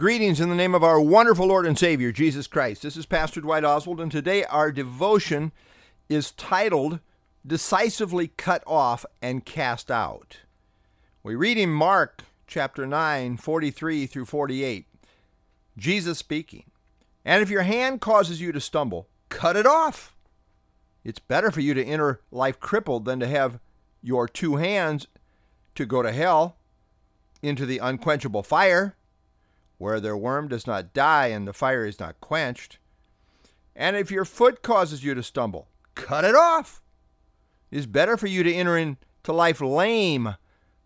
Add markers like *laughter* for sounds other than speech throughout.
Greetings in the name of our wonderful Lord and Savior, Jesus Christ. This is Pastor Dwight Oswald, and today our devotion is titled Decisively Cut Off and Cast Out. We read in Mark chapter 9, 43 through 48, Jesus speaking, And if your hand causes you to stumble, cut it off. It's better for you to enter life crippled than to have your two hands to go to hell, into the unquenchable fire where their worm does not die and the fire is not quenched. And if your foot causes you to stumble, cut it off. It is better for you to enter into life lame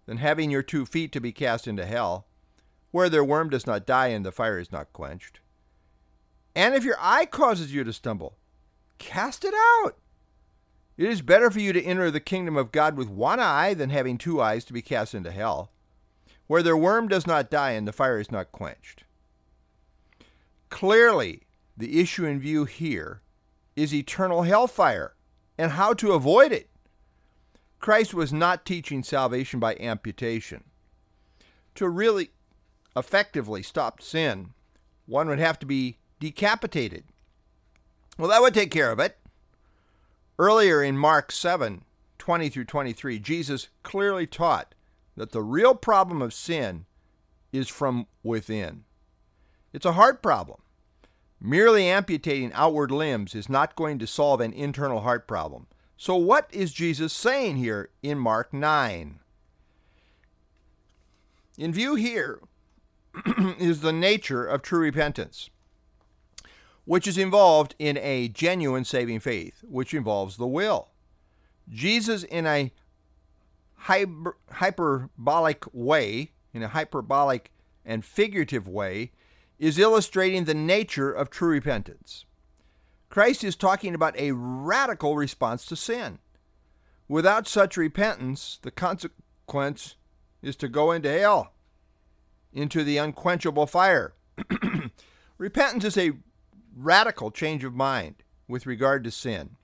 than having your two feet to be cast into hell, where their worm does not die and the fire is not quenched. And if your eye causes you to stumble, cast it out. It is better for you to enter the kingdom of God with one eye than having two eyes to be cast into hell where their worm does not die and the fire is not quenched. Clearly, the issue in view here is eternal hellfire and how to avoid it. Christ was not teaching salvation by amputation. To really effectively stop sin, one would have to be decapitated. Well, that would take care of it. Earlier in Mark 7 20 through 23, Jesus clearly taught that the real problem of sin is from within. It's a heart problem. Merely amputating outward limbs is not going to solve an internal heart problem. So, what is Jesus saying here in Mark 9? In view here *clears throat* is the nature of true repentance, which is involved in a genuine saving faith, which involves the will. Jesus, in a hyper, hyperbolic way, in a hyperbolic and figurative way, is illustrating the nature of true repentance. Christ is talking about a radical response to sin. Without such repentance, the consequence is to go into hell, into the unquenchable fire. *clears throat* repentance is a radical change of mind with regard to sin.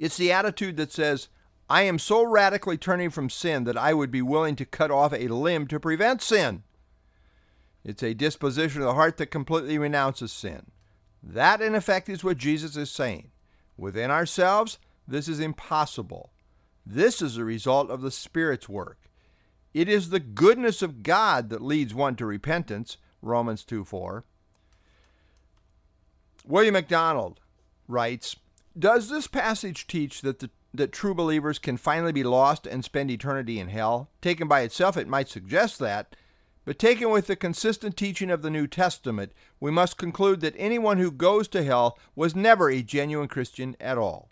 It's the attitude that says, I am so radically turning from sin that I would be willing to cut off a limb to prevent sin. It's a disposition of the heart that completely renounces sin. That, in effect, is what Jesus is saying. Within ourselves, this is impossible. This is a result of the Spirit's work. It is the goodness of God that leads one to repentance, Romans 2 4. William MacDonald writes Does this passage teach that the that true believers can finally be lost and spend eternity in hell. Taken by itself, it might suggest that, but taken with the consistent teaching of the New Testament, we must conclude that anyone who goes to hell was never a genuine Christian at all.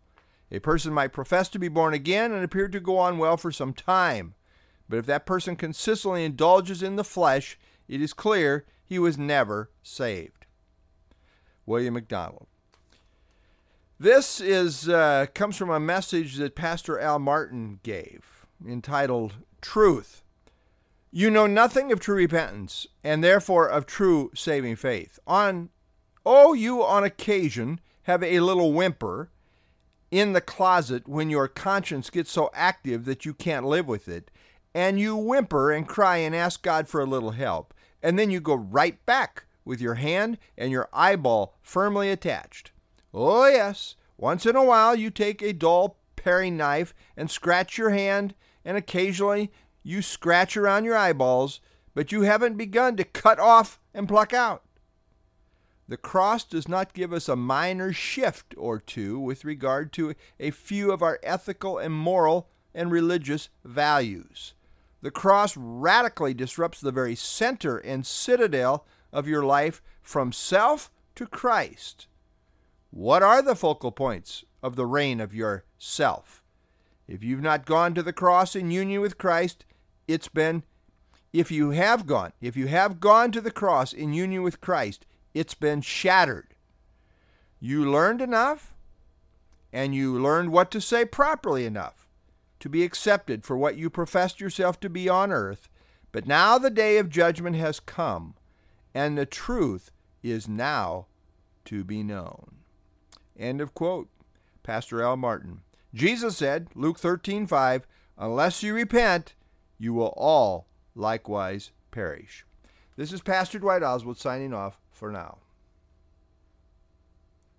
A person might profess to be born again and appear to go on well for some time, but if that person consistently indulges in the flesh, it is clear he was never saved. William MacDonald. This is uh, comes from a message that Pastor Al Martin gave, entitled "Truth." You know nothing of true repentance, and therefore of true saving faith. On, oh, you on occasion have a little whimper in the closet when your conscience gets so active that you can't live with it, and you whimper and cry and ask God for a little help, and then you go right back with your hand and your eyeball firmly attached. Oh, yes, once in a while you take a dull paring knife and scratch your hand, and occasionally you scratch around your eyeballs, but you haven't begun to cut off and pluck out. The cross does not give us a minor shift or two with regard to a few of our ethical and moral and religious values. The cross radically disrupts the very center and citadel of your life from self to Christ. What are the focal points of the reign of your self? If you've not gone to the cross in union with Christ, it's been if you have gone, if you have gone to the cross in union with Christ, it's been shattered. You learned enough and you learned what to say properly enough to be accepted for what you professed yourself to be on earth. But now the day of judgment has come, and the truth is now to be known. End of quote. Pastor Al Martin. Jesus said, Luke 13, 5, unless you repent, you will all likewise perish. This is Pastor Dwight Oswald signing off for now.